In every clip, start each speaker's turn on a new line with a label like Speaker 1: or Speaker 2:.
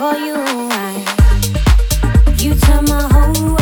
Speaker 1: for you. I, you turn my whole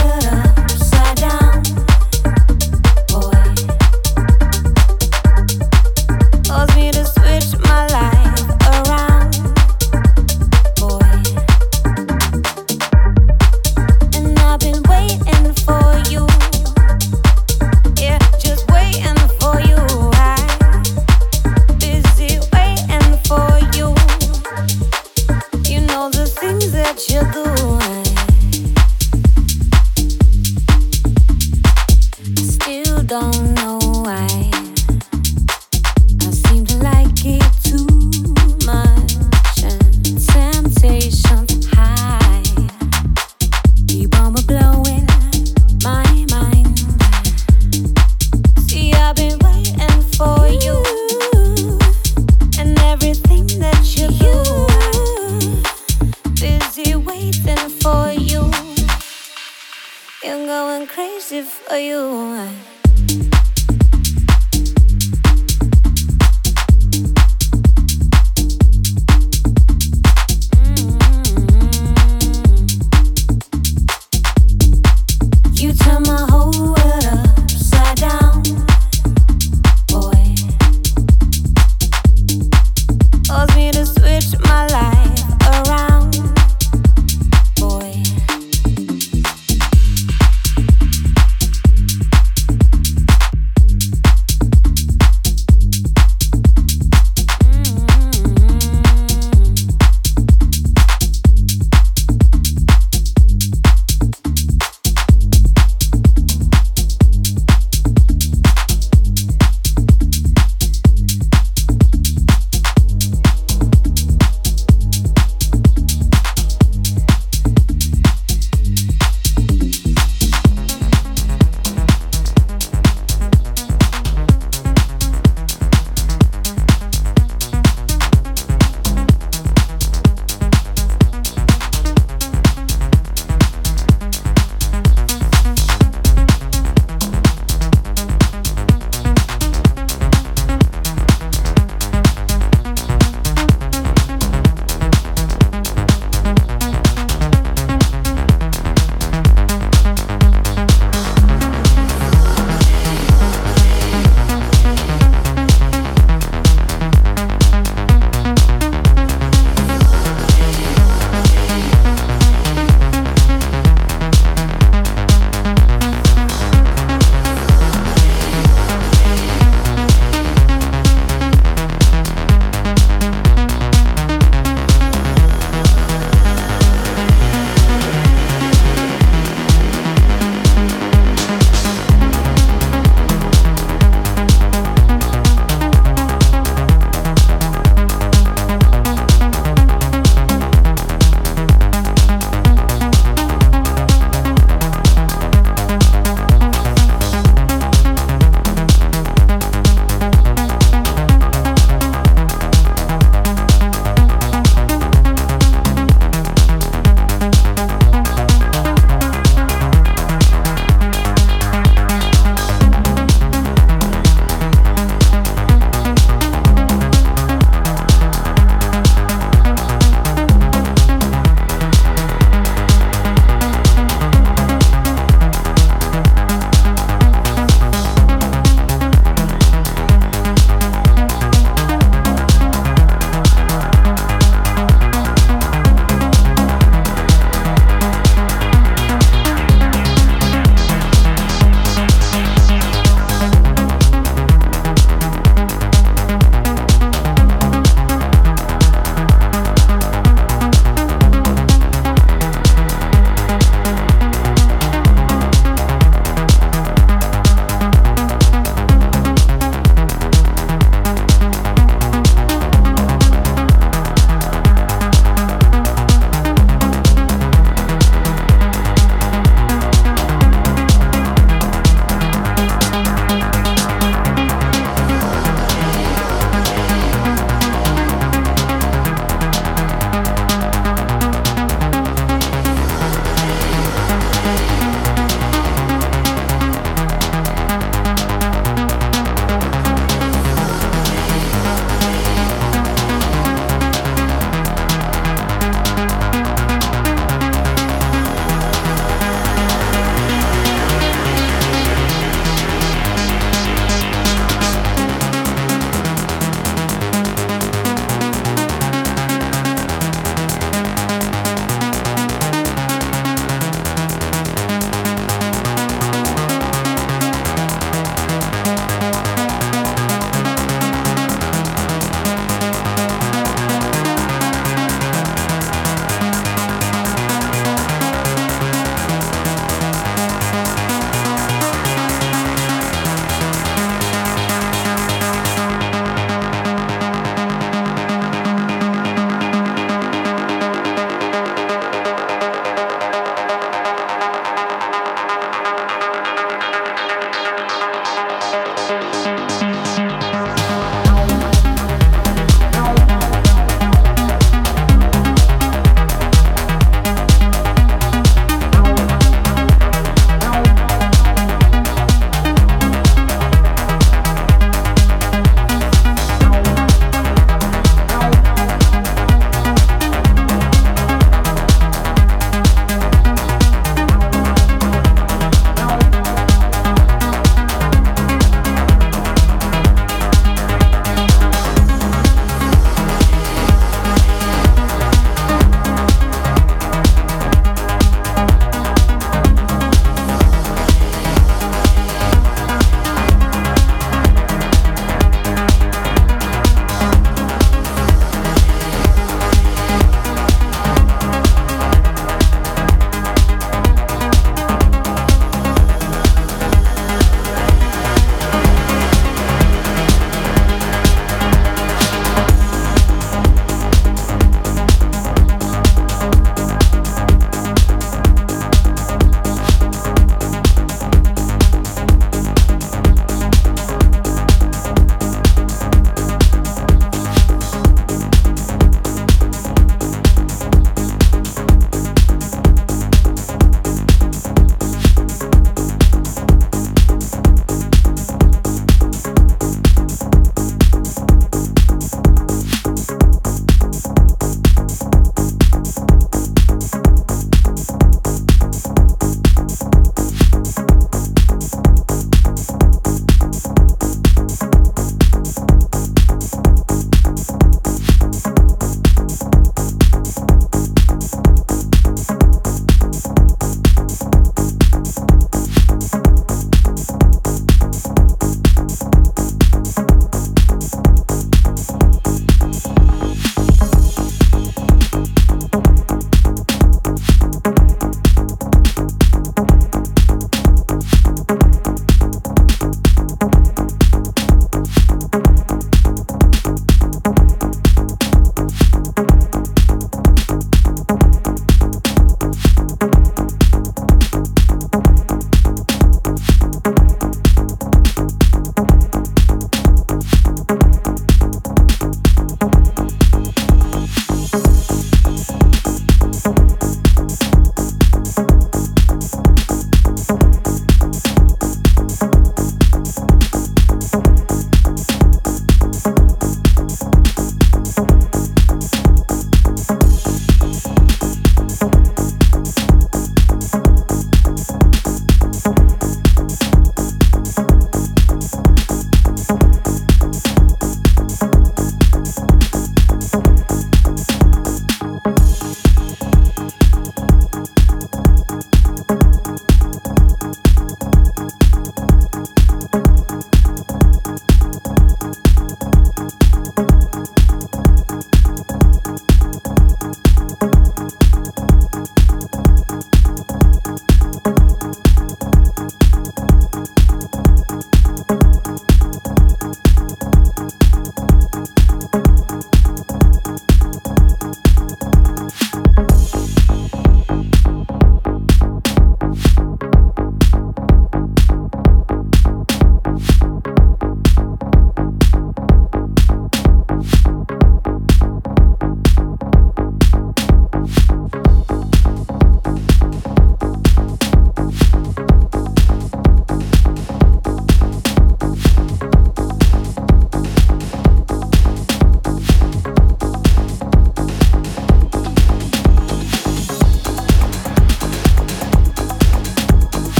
Speaker 1: Life.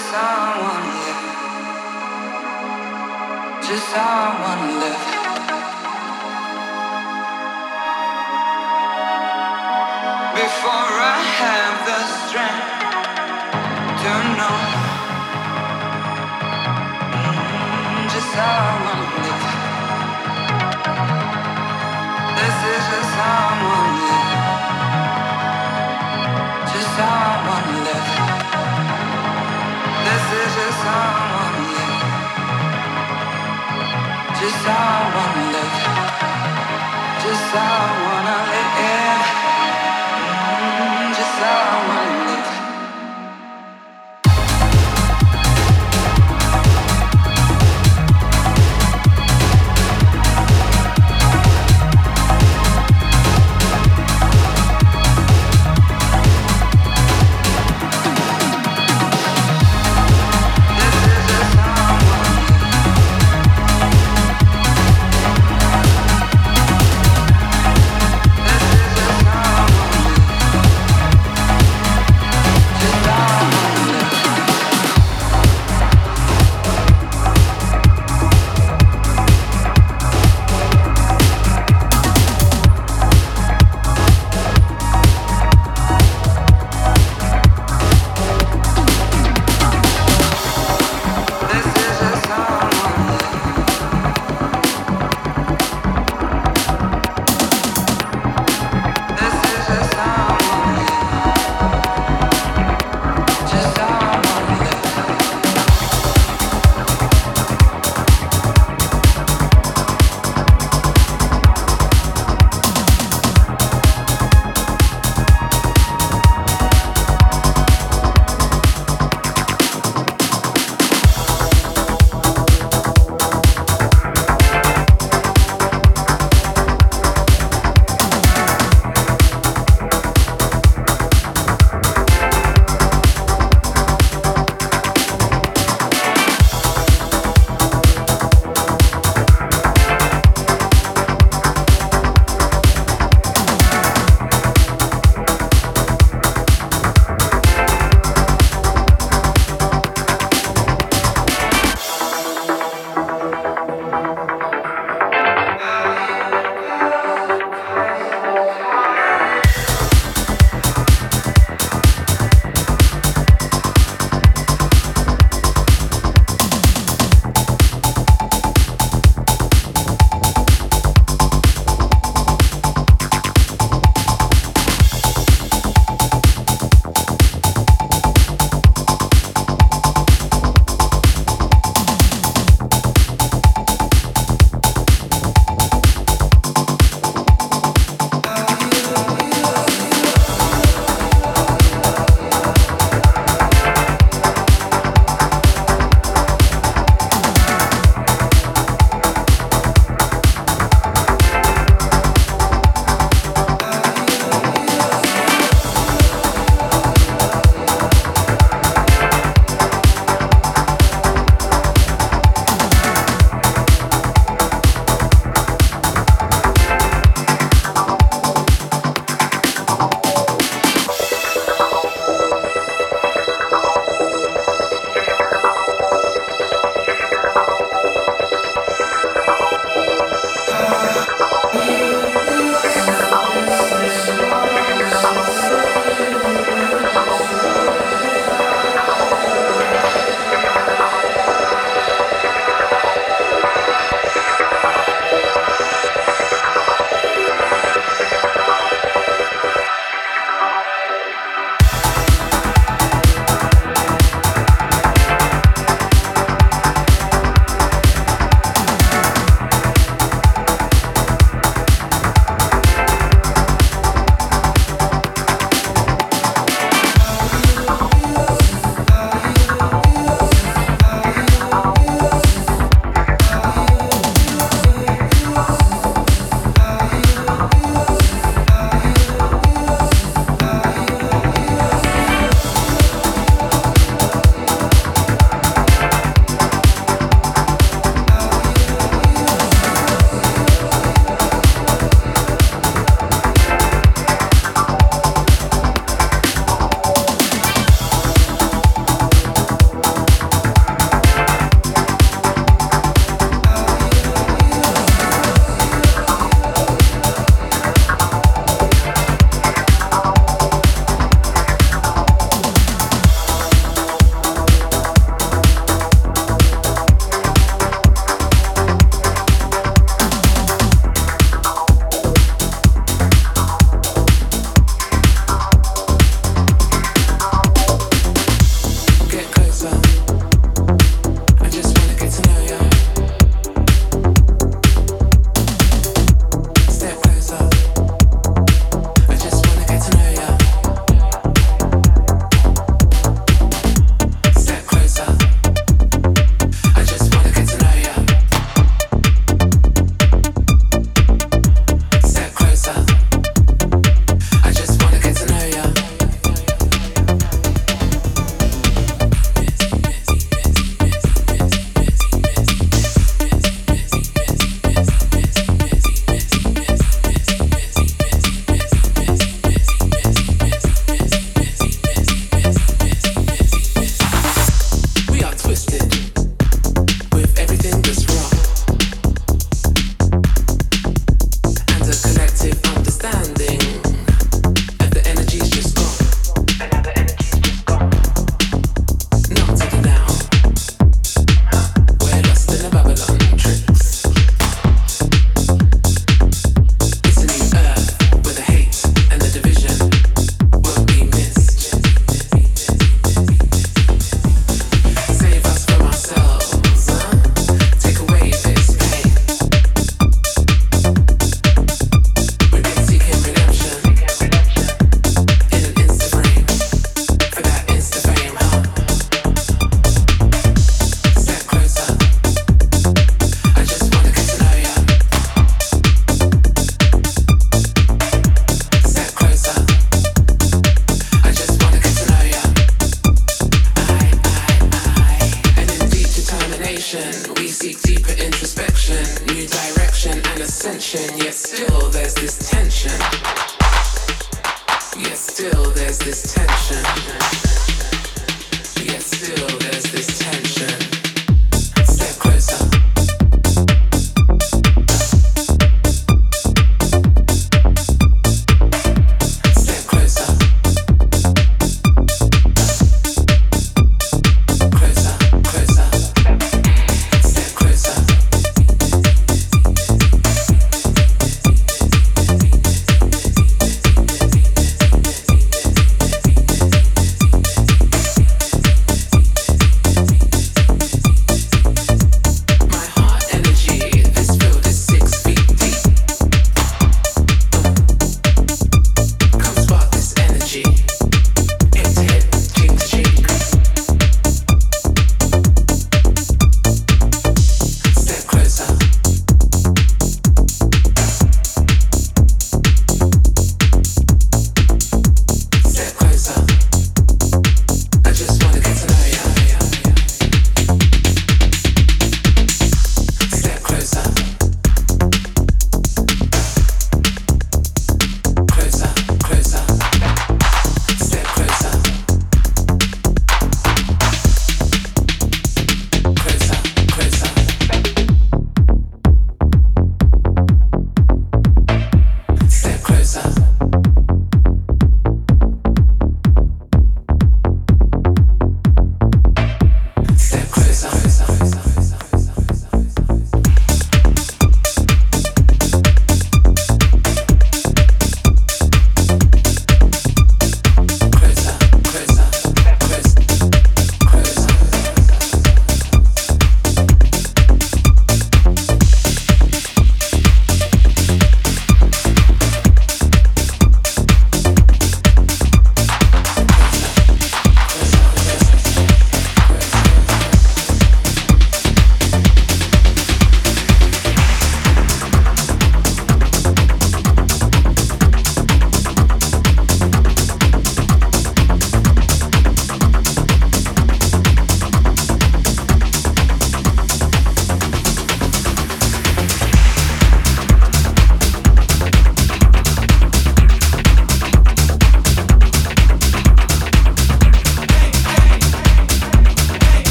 Speaker 2: just someone left. Just someone left. Just how I wanna live. Just how I wanna